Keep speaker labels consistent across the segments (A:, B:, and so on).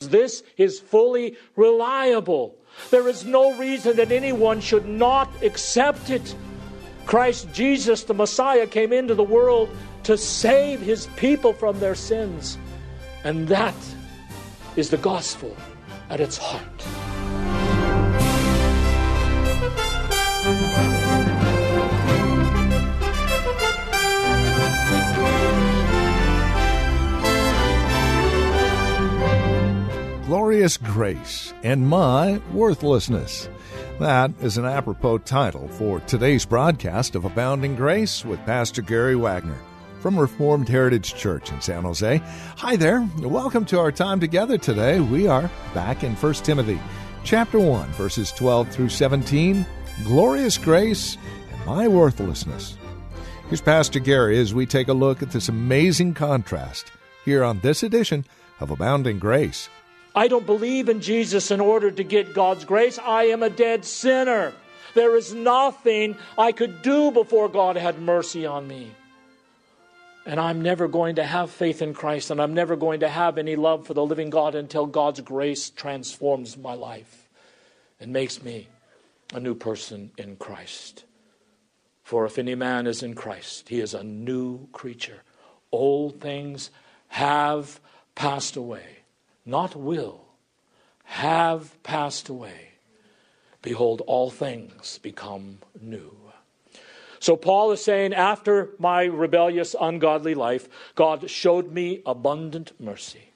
A: This is fully reliable. There is no reason that anyone should not accept it. Christ Jesus, the Messiah, came into the world to save his people from their sins. And that is the gospel at its heart.
B: Glorious Grace and My Worthlessness. That is an apropos title for today's broadcast of Abounding Grace with Pastor Gary Wagner from Reformed Heritage Church in San Jose. Hi there. Welcome to our time together today. We are back in 1 Timothy chapter 1 verses 12 through 17. Glorious grace and my worthlessness. Here's Pastor Gary as we take a look at this amazing contrast here on this edition of Abounding Grace.
A: I don't believe in Jesus in order to get God's grace. I am a dead sinner. There is nothing I could do before God had mercy on me. And I'm never going to have faith in Christ, and I'm never going to have any love for the living God until God's grace transforms my life and makes me a new person in Christ. For if any man is in Christ, he is a new creature. Old things have passed away not will, have passed away. Behold, all things become new. So Paul is saying, after my rebellious, ungodly life, God showed me abundant mercy.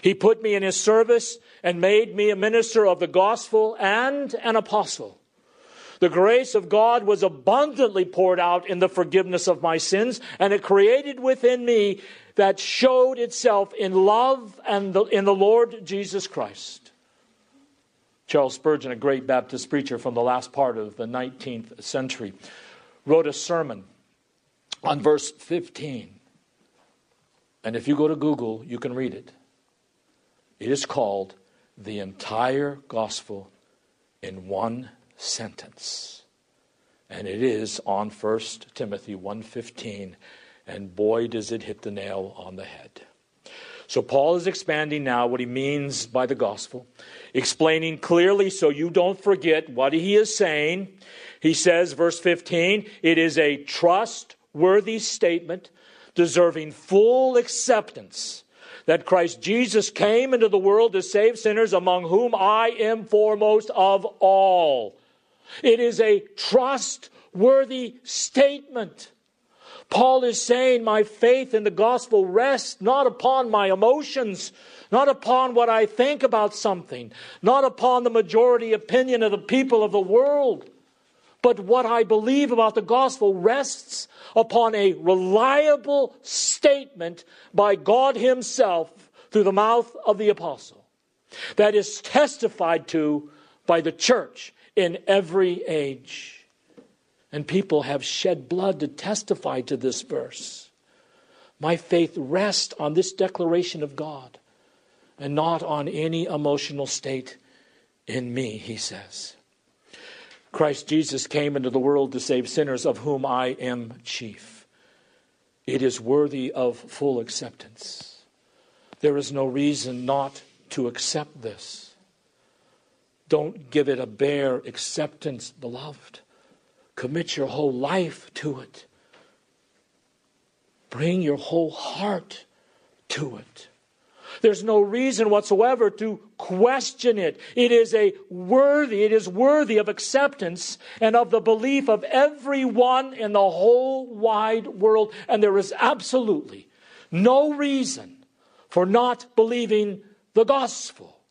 A: He put me in his service and made me a minister of the gospel and an apostle. The grace of God was abundantly poured out in the forgiveness of my sins, and it created within me that showed itself in love and the, in the Lord Jesus Christ. Charles Spurgeon, a great Baptist preacher from the last part of the 19th century, wrote a sermon on verse 15. And if you go to Google, you can read it. It is called The Entire Gospel in One Sentence. And it is on 1 Timothy 1:15 and boy, does it hit the nail on the head. So, Paul is expanding now what he means by the gospel, explaining clearly so you don't forget what he is saying. He says, verse 15, it is a trustworthy statement deserving full acceptance that Christ Jesus came into the world to save sinners, among whom I am foremost of all. It is a trustworthy statement. Paul is saying, My faith in the gospel rests not upon my emotions, not upon what I think about something, not upon the majority opinion of the people of the world, but what I believe about the gospel rests upon a reliable statement by God Himself through the mouth of the apostle that is testified to by the church in every age. And people have shed blood to testify to this verse. My faith rests on this declaration of God and not on any emotional state in me, he says. Christ Jesus came into the world to save sinners, of whom I am chief. It is worthy of full acceptance. There is no reason not to accept this. Don't give it a bare acceptance, beloved. Commit your whole life to it. Bring your whole heart to it. There's no reason whatsoever to question it. It is a worthy, it is worthy of acceptance and of the belief of everyone in the whole wide world. And there is absolutely no reason for not believing the gospel.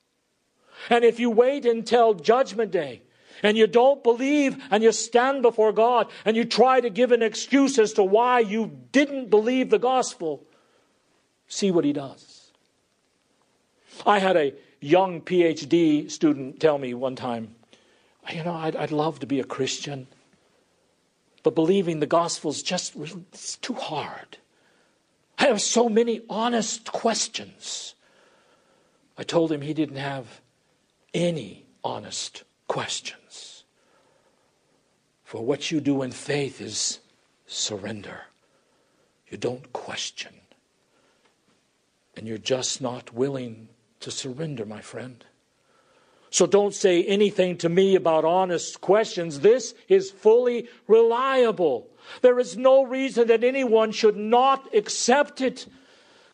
A: And if you wait until judgment day, and you don't believe and you stand before God and you try to give an excuse as to why you didn't believe the gospel, see what he does. I had a young PhD student tell me one time, you know, I'd, I'd love to be a Christian, but believing the gospel is just it's too hard. I have so many honest questions. I told him he didn't have any honest questions. For what you do in faith is surrender. You don't question. And you're just not willing to surrender, my friend. So don't say anything to me about honest questions. This is fully reliable. There is no reason that anyone should not accept it.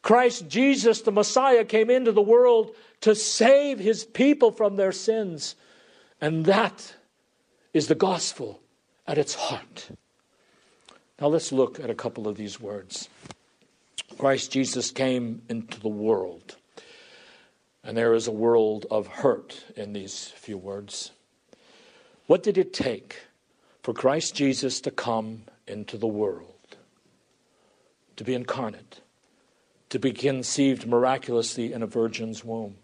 A: Christ Jesus, the Messiah, came into the world to save his people from their sins. And that is the gospel at its heart. Now let's look at a couple of these words. Christ Jesus came into the world. And there is a world of hurt in these few words. What did it take for Christ Jesus to come into the world? To be incarnate, to be conceived miraculously in a virgin's womb,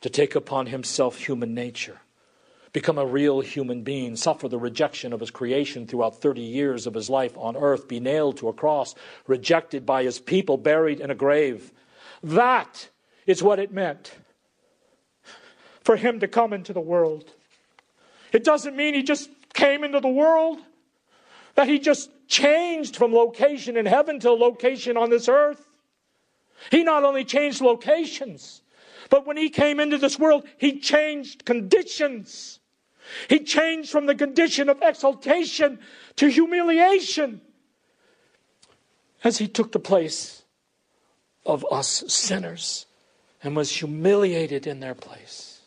A: to take upon himself human nature, become a real human being, suffer the rejection of his creation throughout 30 years of his life on earth, be nailed to a cross, rejected by his people, buried in a grave. That is what it meant for him to come into the world. It doesn't mean he just came into the world, that he just changed from location in heaven to location on this earth. He not only changed locations, but when he came into this world, he changed conditions. He changed from the condition of exaltation to humiliation as he took the place of us sinners and was humiliated in their place.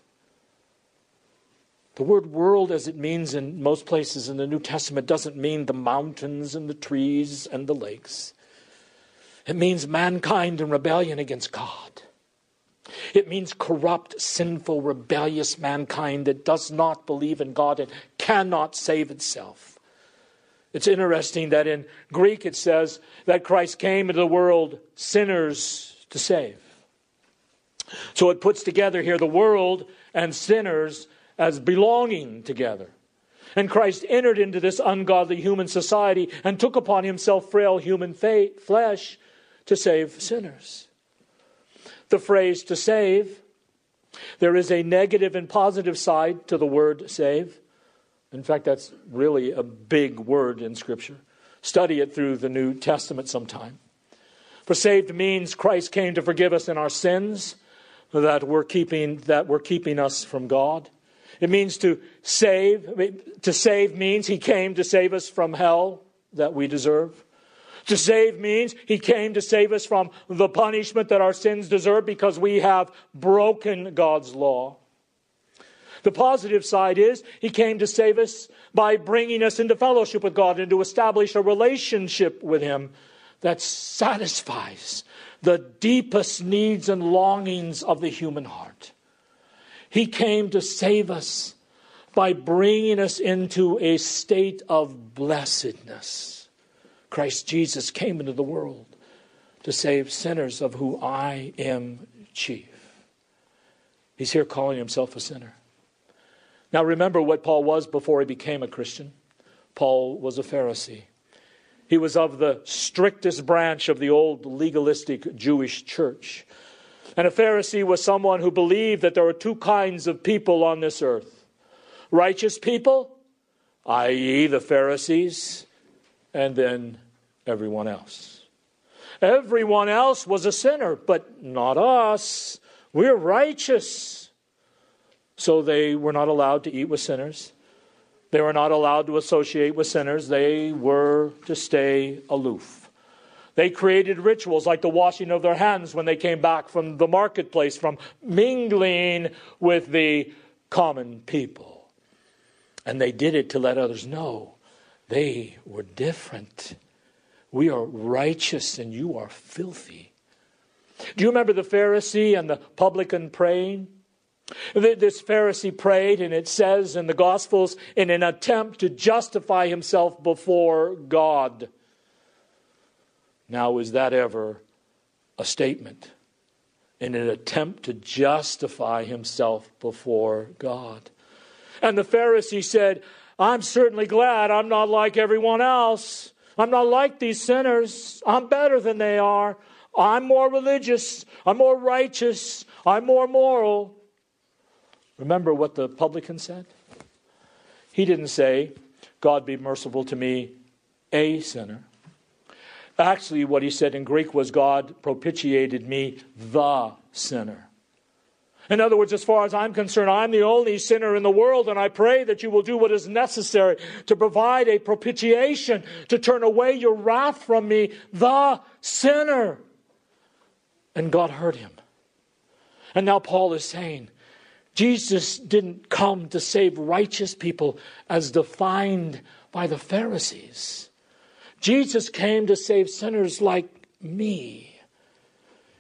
A: The word world, as it means in most places in the New Testament, doesn't mean the mountains and the trees and the lakes. It means mankind in rebellion against God. It means corrupt, sinful, rebellious mankind that does not believe in God and cannot save itself. It's interesting that in Greek it says that Christ came into the world sinners to save. So it puts together here the world and sinners as belonging together. And Christ entered into this ungodly human society and took upon himself frail human fate, flesh to save sinners the phrase to save. There is a negative and positive side to the word save. In fact, that's really a big word in Scripture. Study it through the New Testament sometime. For saved means Christ came to forgive us in our sins that were keeping, that were keeping us from God. It means to save. To save means He came to save us from hell that we deserve. To save means he came to save us from the punishment that our sins deserve because we have broken God's law. The positive side is he came to save us by bringing us into fellowship with God and to establish a relationship with him that satisfies the deepest needs and longings of the human heart. He came to save us by bringing us into a state of blessedness. Christ Jesus came into the world to save sinners, of who I am chief. He's here calling himself a sinner. Now, remember what Paul was before he became a Christian. Paul was a Pharisee. He was of the strictest branch of the old legalistic Jewish church. And a Pharisee was someone who believed that there were two kinds of people on this earth righteous people, i.e., the Pharisees, and then everyone else. Everyone else was a sinner, but not us. We're righteous. So they were not allowed to eat with sinners. They were not allowed to associate with sinners. They were to stay aloof. They created rituals like the washing of their hands when they came back from the marketplace, from mingling with the common people. And they did it to let others know they were different. We are righteous and you are filthy. Do you remember the Pharisee and the publican praying? This Pharisee prayed, and it says in the Gospels, in an attempt to justify himself before God. Now, is that ever a statement? in an attempt to justify himself before God. And the Pharisee said, I'm certainly glad I'm not like everyone else. I'm not like these sinners. I'm better than they are. I'm more religious. I'm more righteous. I'm more moral. Remember what the publican said? He didn't say, God be merciful to me, a sinner. Actually, what he said in Greek was, God propitiated me, the sinner. In other words, as far as I'm concerned, I'm the only sinner in the world, and I pray that you will do what is necessary to provide a propitiation, to turn away your wrath from me, the sinner. And God heard him. And now Paul is saying, Jesus didn't come to save righteous people as defined by the Pharisees. Jesus came to save sinners like me.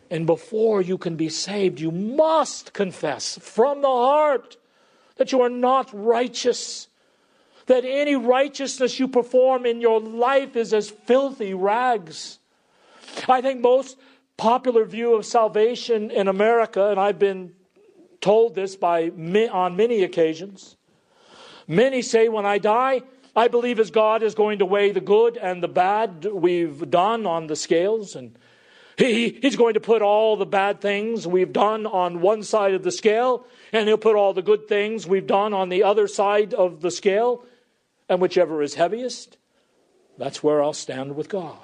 A: And before you can be saved, you must confess from the heart that you are not righteous, that any righteousness you perform in your life is as filthy rags. I think most popular view of salvation in America, and I've been told this by on many occasions. Many say, when I die, I believe as God is going to weigh the good and the bad we've done on the scales, and he, he's going to put all the bad things we've done on one side of the scale, and he'll put all the good things we've done on the other side of the scale, and whichever is heaviest, that's where I'll stand with God.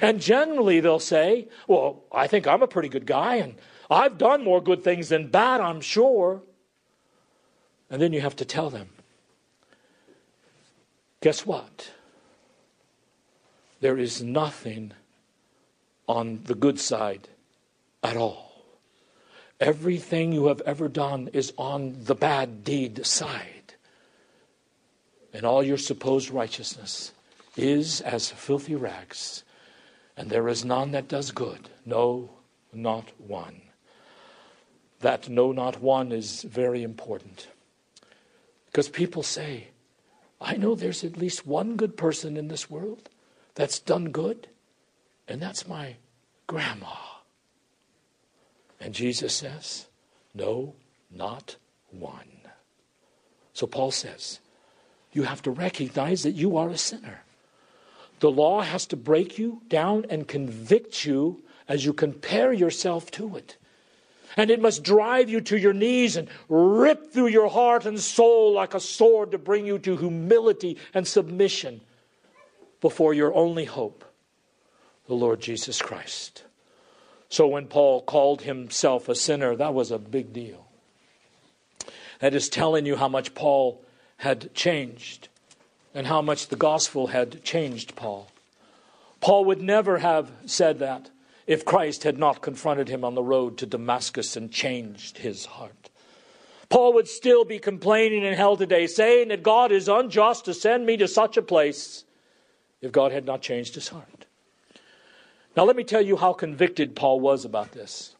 A: And generally they'll say, Well, I think I'm a pretty good guy, and I've done more good things than bad, I'm sure. And then you have to tell them, Guess what? There is nothing on the good side at all. Everything you have ever done is on the bad deed side. And all your supposed righteousness is as filthy rags, and there is none that does good, no, not one. That no, not one is very important. Because people say, I know there's at least one good person in this world that's done good. And that's my grandma. And Jesus says, No, not one. So Paul says, You have to recognize that you are a sinner. The law has to break you down and convict you as you compare yourself to it. And it must drive you to your knees and rip through your heart and soul like a sword to bring you to humility and submission before your only hope, the Lord Jesus Christ. So when Paul called himself a sinner, that was a big deal. That is telling you how much Paul had changed and how much the gospel had changed Paul. Paul would never have said that if Christ had not confronted him on the road to Damascus and changed his heart. Paul would still be complaining in hell today, saying that God is unjust to send me to such a place if God had not changed his heart. Now, let me tell you how convicted Paul was about this.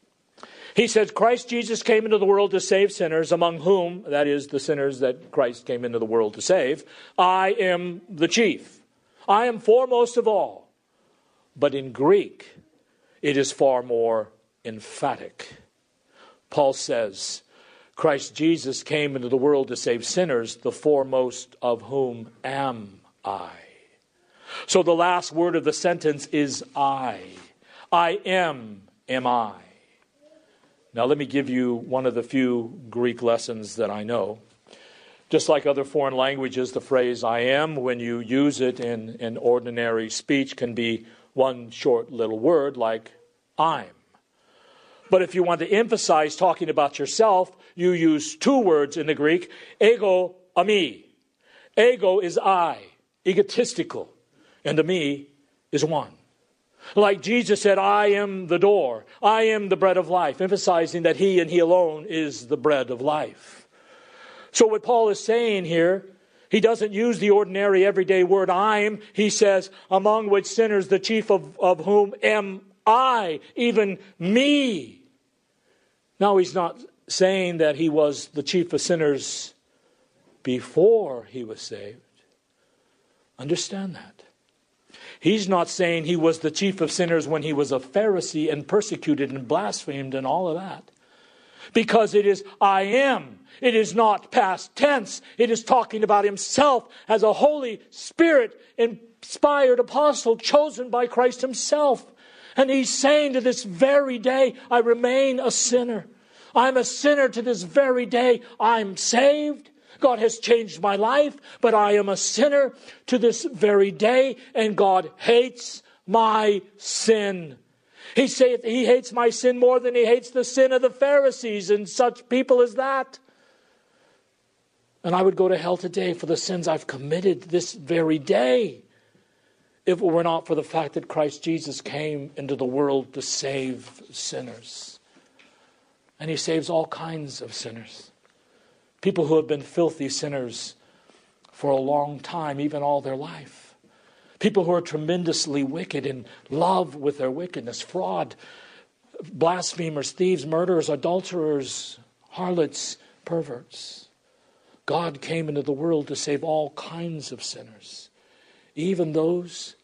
A: He says, Christ Jesus came into the world to save sinners, among whom, that is, the sinners that Christ came into the world to save, I am the chief. I am foremost of all. But in Greek, it is far more emphatic. Paul says, Christ Jesus came into the world to save sinners, the foremost of whom am I. So the last word of the sentence is I. I am, am I. Now, let me give you one of the few Greek lessons that I know. Just like other foreign languages, the phrase I am, when you use it in, in ordinary speech, can be one short little word like I'm. But if you want to emphasize talking about yourself, you use two words in the Greek ego, eimi. Ego is I, egotistical and to me is one. Like Jesus said, I am the door, I am the bread of life, emphasizing that He and He alone is the bread of life. So, what Paul is saying here, he doesn't use the ordinary everyday word I'm. He says, among which sinners, the chief of, of whom am I, even me. Now, he's not saying that he was the chief of sinners before he was saved. Understand that. He's not saying he was the chief of sinners when he was a Pharisee and persecuted and blasphemed and all of that. Because it is I am. It is not past tense. It is talking about himself as a Holy Spirit inspired apostle chosen by Christ himself. And he's saying to this very day, I remain a sinner. I'm a sinner to this very day. I'm saved. God has changed my life, but I am a sinner to this very day, and God hates my sin. He saith he hates my sin more than he hates the sin of the Pharisees and such people as that. And I would go to hell today for the sins I've committed this very day if it were not for the fact that Christ Jesus came into the world to save sinners. And he saves all kinds of sinners. People who have been filthy sinners for a long time, even all their life. People who are tremendously wicked in love with their wickedness, fraud, blasphemers, thieves, murderers, adulterers, harlots, perverts. God came into the world to save all kinds of sinners, even those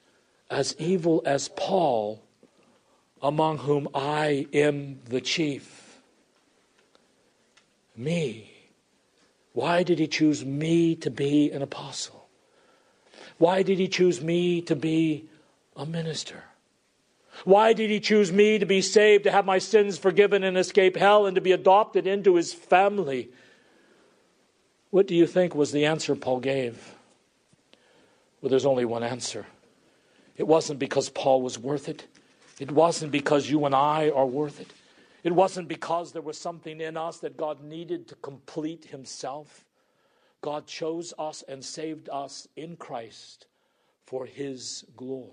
A: as evil as Paul, among whom I am the chief. Me. Why did he choose me to be an apostle? Why did he choose me to be a minister? Why did he choose me to be saved, to have my sins forgiven and escape hell, and to be adopted into his family? What do you think was the answer Paul gave? Well, there's only one answer. It wasn't because Paul was worth it. It wasn't because you and I are worth it. It wasn't because there was something in us that God needed to complete Himself. God chose us and saved us in Christ for His glory.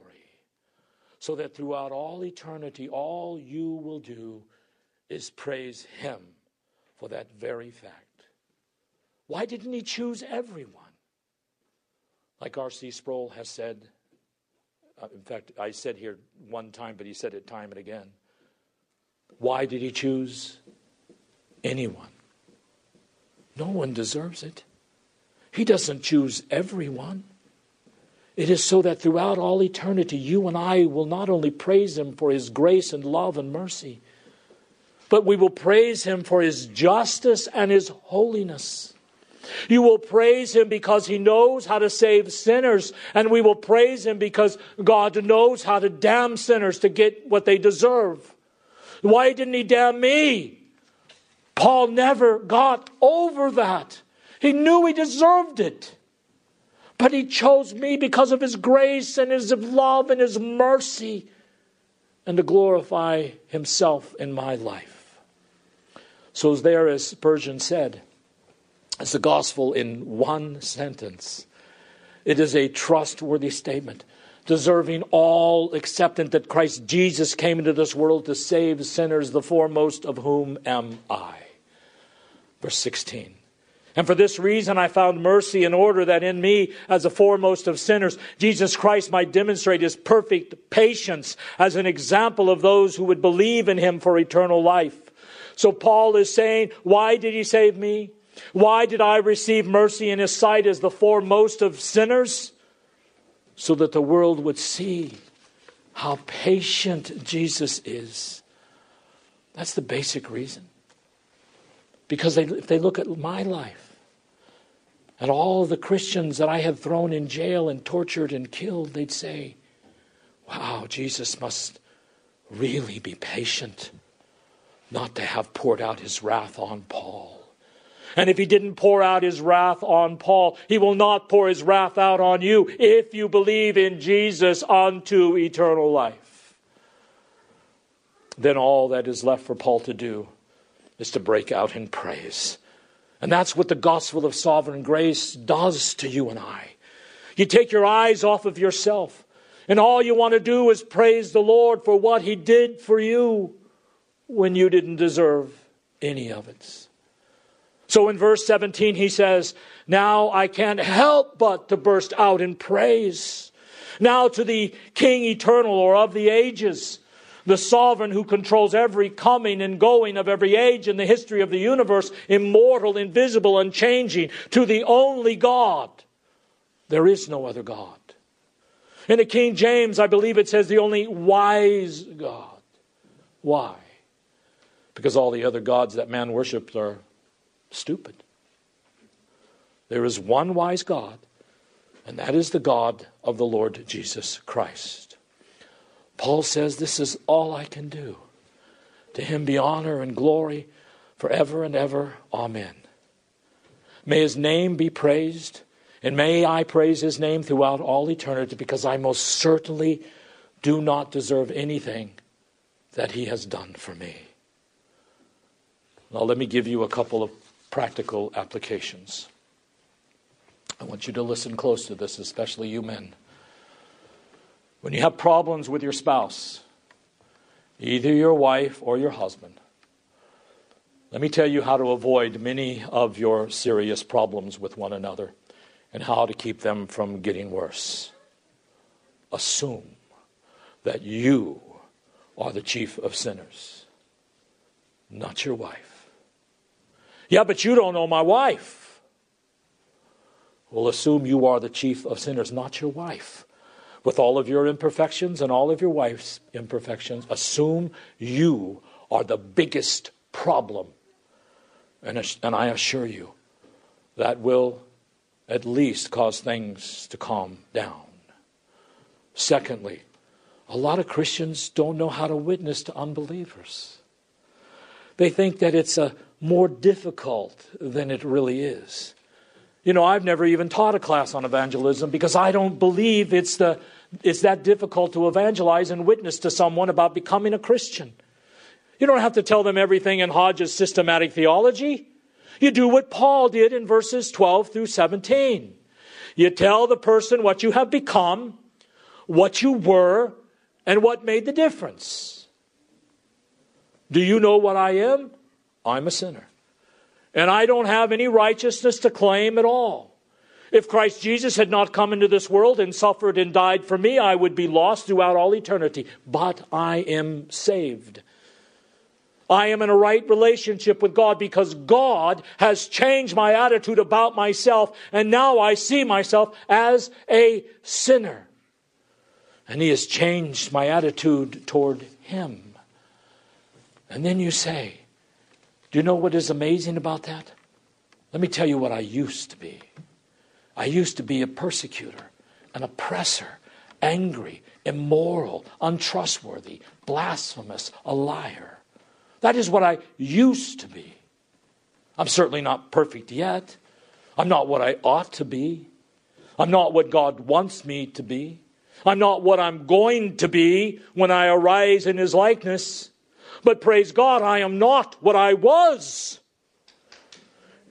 A: So that throughout all eternity, all you will do is praise Him for that very fact. Why didn't He choose everyone? Like R.C. Sproul has said, uh, in fact, I said here one time, but he said it time and again. Why did he choose anyone? No one deserves it. He doesn't choose everyone. It is so that throughout all eternity, you and I will not only praise him for his grace and love and mercy, but we will praise him for his justice and his holiness. You will praise him because he knows how to save sinners, and we will praise him because God knows how to damn sinners to get what they deserve. Why didn't he damn me? Paul never got over that. He knew he deserved it. But he chose me because of his grace and his love and his mercy and to glorify himself in my life. So, there, as Spurgeon said, it's the gospel in one sentence. It is a trustworthy statement, deserving all acceptance that Christ Jesus came into this world to save sinners, the foremost of whom am I. Verse 16. And for this reason I found mercy in order that in me, as the foremost of sinners, Jesus Christ might demonstrate his perfect patience as an example of those who would believe in him for eternal life. So Paul is saying, Why did he save me? Why did I receive mercy in his sight as the foremost of sinners? So that the world would see how patient Jesus is. That's the basic reason. Because they, if they look at my life and all the Christians that I have thrown in jail and tortured and killed, they'd say, wow, Jesus must really be patient not to have poured out his wrath on Paul. And if he didn't pour out his wrath on Paul, he will not pour his wrath out on you if you believe in Jesus unto eternal life. Then all that is left for Paul to do is to break out in praise. And that's what the gospel of sovereign grace does to you and I. You take your eyes off of yourself, and all you want to do is praise the Lord for what he did for you when you didn't deserve any of it. So in verse 17, he says, Now I can't help but to burst out in praise. Now to the King eternal or of the ages, the sovereign who controls every coming and going of every age in the history of the universe, immortal, invisible, unchanging, to the only God. There is no other God. In the King James, I believe it says the only wise God. Why? Because all the other gods that man worships are stupid. There is one wise God, and that is the God of the Lord Jesus Christ. Paul says, This is all I can do. To him be honor and glory forever and ever. Amen. May his name be praised, and may I praise his name throughout all eternity because I most certainly do not deserve anything that he has done for me. Now, let me give you a couple of practical applications. I want you to listen close to this, especially you men. When you have problems with your spouse, either your wife or your husband, let me tell you how to avoid many of your serious problems with one another and how to keep them from getting worse. Assume that you are the chief of sinners, not your wife. Yeah, but you don't know my wife. Well, assume you are the chief of sinners, not your wife with all of your imperfections and all of your wife's imperfections, assume you are the biggest problem. And, and I assure you, that will at least cause things to calm down. Secondly, a lot of Christians don't know how to witness to unbelievers. They think that it's a more difficult than it really is. You know, I've never even taught a class on evangelism because I don't believe it's, the, it's that difficult to evangelize and witness to someone about becoming a Christian. You don't have to tell them everything in Hodge's systematic theology. You do what Paul did in verses 12 through 17. You tell the person what you have become, what you were, and what made the difference. Do you know what I am? I'm a sinner and I don't have any righteousness to claim at all. If Christ Jesus had not come into this world and suffered and died for me, I would be lost throughout all eternity. But I am saved. I am in a right relationship with God because God has changed my attitude about myself, and now I see myself as a sinner. And He has changed my attitude toward Him. And then you say, do you know what is amazing about that? Let me tell you what I used to be. I used to be a persecutor, an oppressor, angry, immoral, untrustworthy, blasphemous, a liar. That is what I used to be. I'm certainly not perfect yet. I'm not what I ought to be. I'm not what God wants me to be. I'm not what I'm going to be when I arise in His likeness. But praise God, I am not what I was.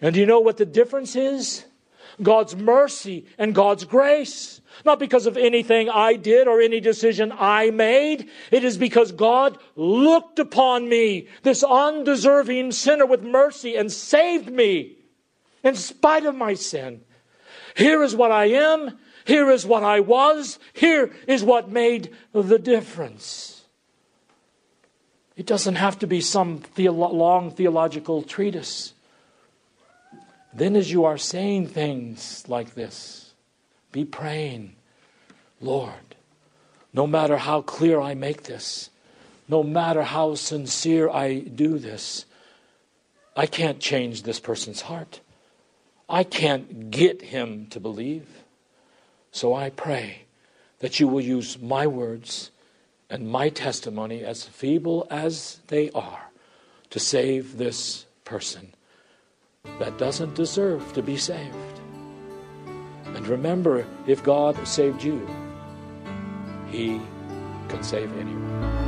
A: And do you know what the difference is? God's mercy and God's grace. Not because of anything I did or any decision I made. It is because God looked upon me, this undeserving sinner, with mercy and saved me in spite of my sin. Here is what I am. Here is what I was. Here is what made the difference. It doesn't have to be some theolo- long theological treatise. Then, as you are saying things like this, be praying, Lord, no matter how clear I make this, no matter how sincere I do this, I can't change this person's heart. I can't get him to believe. So I pray that you will use my words and my testimony, as feeble as they are, to save this person that doesn't deserve to be saved. And remember, if God saved you, He can save anyone.